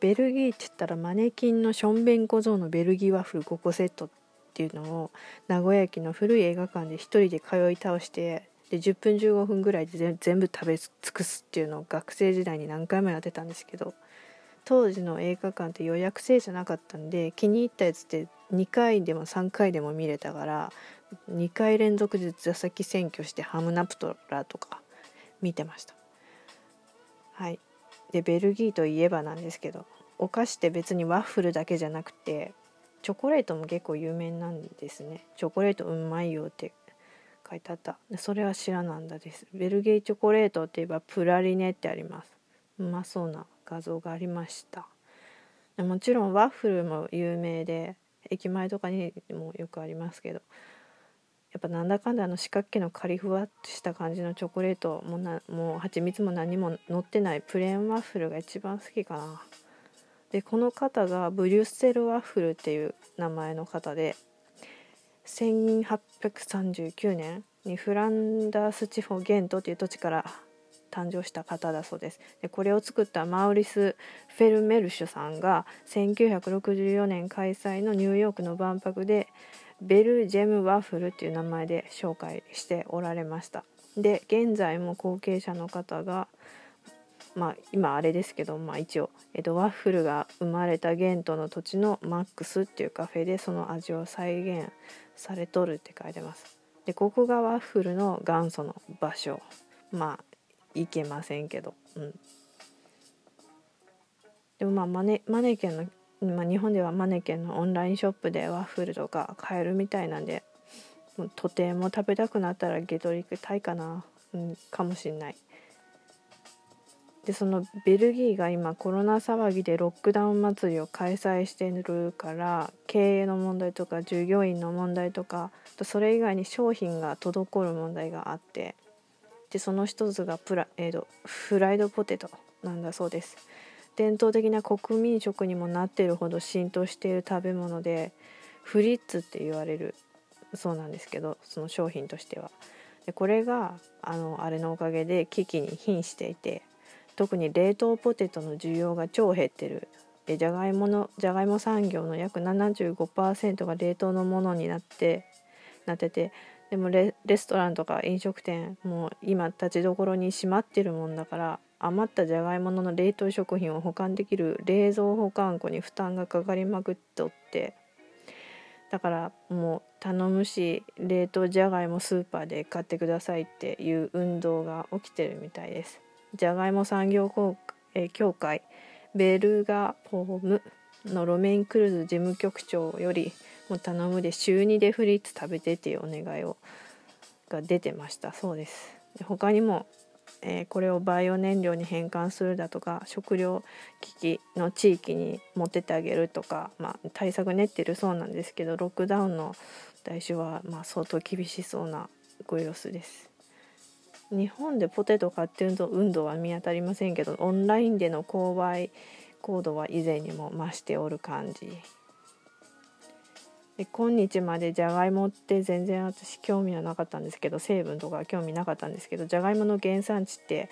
ベルギーって言ったらマネキンのションベン小僧のベルギーワッフル5個セットっていうのを名古屋駅の古い映画館で1人で通い倒してで10分15分ぐらいで全部食べ尽くすっていうのを学生時代に何回もやってたんですけど当時の映画館って予約制じゃなかったんで気に入ったやつって2回でも3回でも見れたから2回連続で座席占拠してハムナプトラとか見てました。はい。でベルギーといえばなんですけどお菓子って別にワッフルだけじゃなくてチョコレートも結構有名なんですね。チョコレートうまいよって書いてあった。それは知らなんだです。ベルギーチョコレートって言えばプラリネってあります。うまそうな画像がありました。もちろんワッフルも有名で駅前とかにもよくありますけどっぱなんだかんだあの四角形のカリフワッとした感じのチョコレートもなもう蜂蜜も何も乗ってないプレーンワッフルが一番好きかな。でこの方がブリュッセルワッフルっていう名前の方で1839年にフランダース地方ゲントという土地から誕生した方だそうです。でこれを作ったマウリス・フェルメルシュさんが1964年開催のニューヨークの万博でベルジェムワッフルっていう名前で紹介しておられました。で現在も後継者の方がまあ今あれですけど、まあ、一応、えっと、ワッフルが生まれたゲントの土地のマックスっていうカフェでその味を再現されとるって書いてます。でここがワッフルの元祖の場所。まあいけませんけど。うん。でもまあマネマネケンのまあ、日本ではマネケンのオンラインショップでワッフルとか買えるみたいなんでとても食べたくなったらゲトリックたいかな、うん、かもしんない。でそのベルギーが今コロナ騒ぎでロックダウン祭りを開催してるから経営の問題とか従業員の問題とかそれ以外に商品が滞る問題があってでその一つがプラ、えーと、フライドポテトなんだそうです。伝統的な国民食にもなっているほど浸透している食べ物でフリッツって言われるそうなんですけどその商品としては。でこれがあのあれのおかげで危機に瀕していて特に冷凍ポテトの需要が超減ってる。でじゃがいものじゃがいも産業の約75%が冷凍のものになってなっててでもレストランとか飲食店も今立ちどころに閉まってるもんだから余ったじゃがいもの冷凍食品を保管できる冷蔵保管庫に負担がかかりまくっとってだからもう頼むし冷凍じゃがいもスーパーで買ってくださいっていう運動が起きてるみたいです。じゃがいも産業協会ベルガポームのロメインクルーズ事務局長よりも頼むで週2でフリッツ食べてっていうお願いをが出てましたそうです他にも、えー、これをバイオ燃料に変換するだとか食料危機の地域に持ってってあげるとか、まあ、対策練ってるそうなんですけどロックダウンの代償はま相当厳しそうなご様子です。日本でポテト買ってると運動は見当たりませんけどオンラインでの購買行動は以前にも増しておる感じ。で今日までじゃがいもって全然私興味はなかったんですけど成分とか興味なかったんですけどじゃがいもの原産地って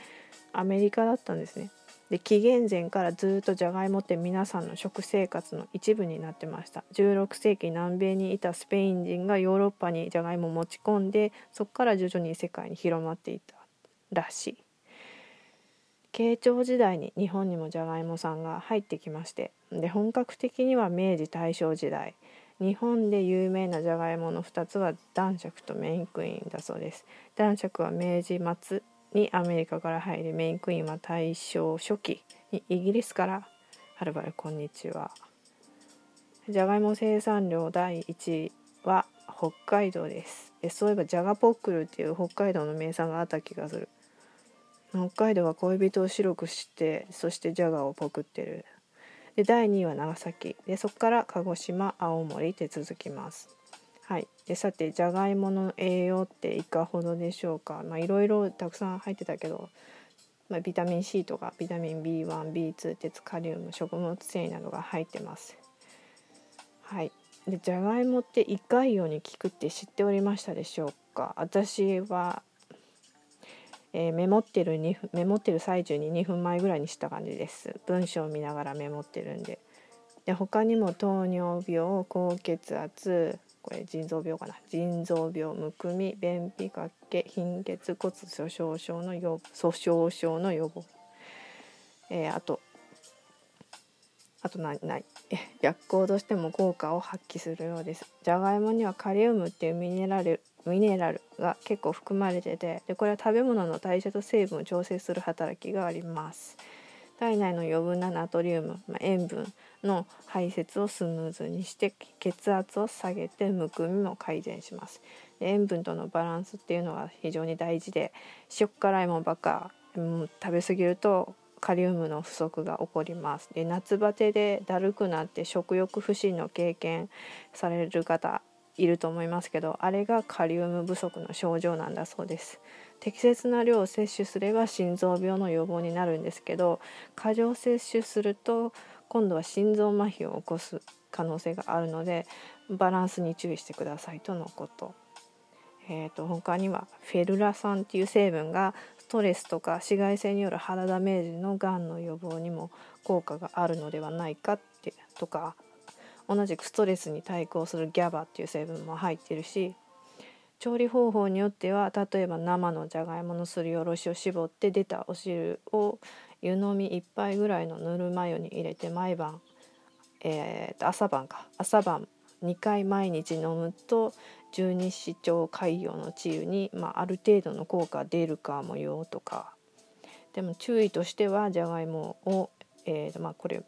アメリカだったんですね。で紀元前からずっとじゃがいもって皆さんの食生活の一部になってました。16世紀南米にいたスペイン人がヨーロッパにじゃがいもを持ち込んでそこから徐々に世界に広まっていたらしい。慶長時代に日本にもじゃがいもさんが入ってきましてで本格的には明治大正時代日本で有名なじゃがいもの2つは男爵とメインクイーンだそうです。男爵は明治末にアメリカから入りメインクイーンは大正初期にイギリスから。はるばるこんにちは。じゃがいも生産量第1位は北海道です。でそういえばジャガポックルっていう北海道の名産があった気がする。北海道は恋人を白くしてそしてジャガーをポクってる。で第2位は長崎。でそこから鹿児島青森って続きます。はい、でさてじゃがいもの栄養っていかほどでしょうか。いろいろたくさん入ってたけど、まあ、ビタミン C とかビタミン B1B2 鉄カリウム食物繊維などが入ってます。はい、でじゃがいもって胃潰瘍に効くって知っておりましたでしょうか。私はえー、メモってる2メモってる最中に2分前ぐらいにした感じです。文章を見ながらメモってるんで。で他にも糖尿病高血圧これ腎臓病かな。腎臓病むくみ便秘かけ貧血骨粗しょう症の予粗しょう症の予防、えー、あとあと何ない。薬効としても効果を発揮するようです。じゃがいもにはカリウムっていうミネラルミネラルが結構含まれててでこれは食べ物の代謝と成分を調整する働きがあります。体内の余分なナトリウム、まあ、塩分の排泄をスムーズにして血圧を下げてむくみも改善します。塩分とのバランスっていうのは非常に大事で塩辛いもんばっか、うん、食べ過ぎるとカリウムの不足が起こりますで夏バテでだるくなって食欲不振の経験される方いると思いますけどあれがカリウム不足の症状なんだそうです適切な量を摂取すれば心臓病の予防になるんですけど過剰摂取すると今度は心臓麻痺を起こす可能性があるのでバランスに注意してくださいとのこと。えーと、他にはフェルラ酸っていう成分がストレスとか紫外線による肌ダメージのがんの予防にも効果があるのではないかってとか同じくストレスに対抗するギャバっていう成分も入ってるし調理方法によっては例えば生のじゃがいものすりおろしを絞って出たお汁を湯飲み1杯ぐらいのぬるま湯に入れて毎晩、えー、と朝晩か。朝晩2回毎日飲むと十二指腸潰瘍の治癒に、まあ、ある程度の効果出るかもよとか。でも注意としてはじゃがいもを、えーまあ、これ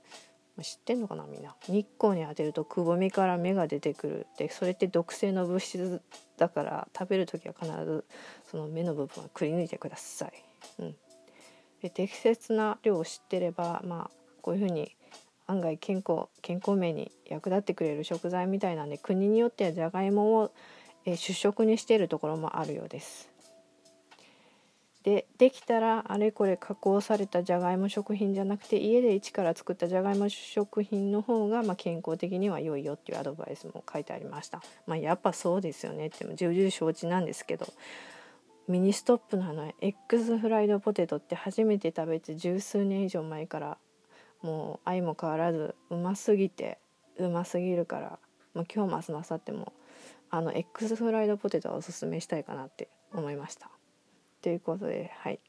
知ってんのかなみんな。日光に当てるとくぼみから芽が出てくる。でそれって毒性の物質だから食べる時は必ずその芽の部分はくり抜いてください。うん、で適切な量を知ってればまあこういうふうに案外健康健康面に役立ってくれる食材みたいなんで国によってはじゃがいもを、え主食にしているところもあるようです。でできたらあれこれ加工されたじゃがいも食品じゃなくて家で一から作ったじゃがいも食品の方が、まあ、健康的には良いよっていうアドバイスも書いてありました。まあ、やっぱそうですよねって重々承知なんですけどミニストップのあの X フライドポテトって初めて食べて十数年以上前からもう相も変わらずうますぎてうますぎるからもう今日も明日も明後日もあの X フライドポテトをおすすめしたいかなって思いました。ということではい。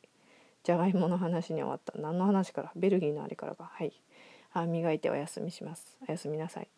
じゃがいもの話に終わった。何の話から？ベルギーのあれからか。はい。歯磨いてお休みします。おやすみなさい。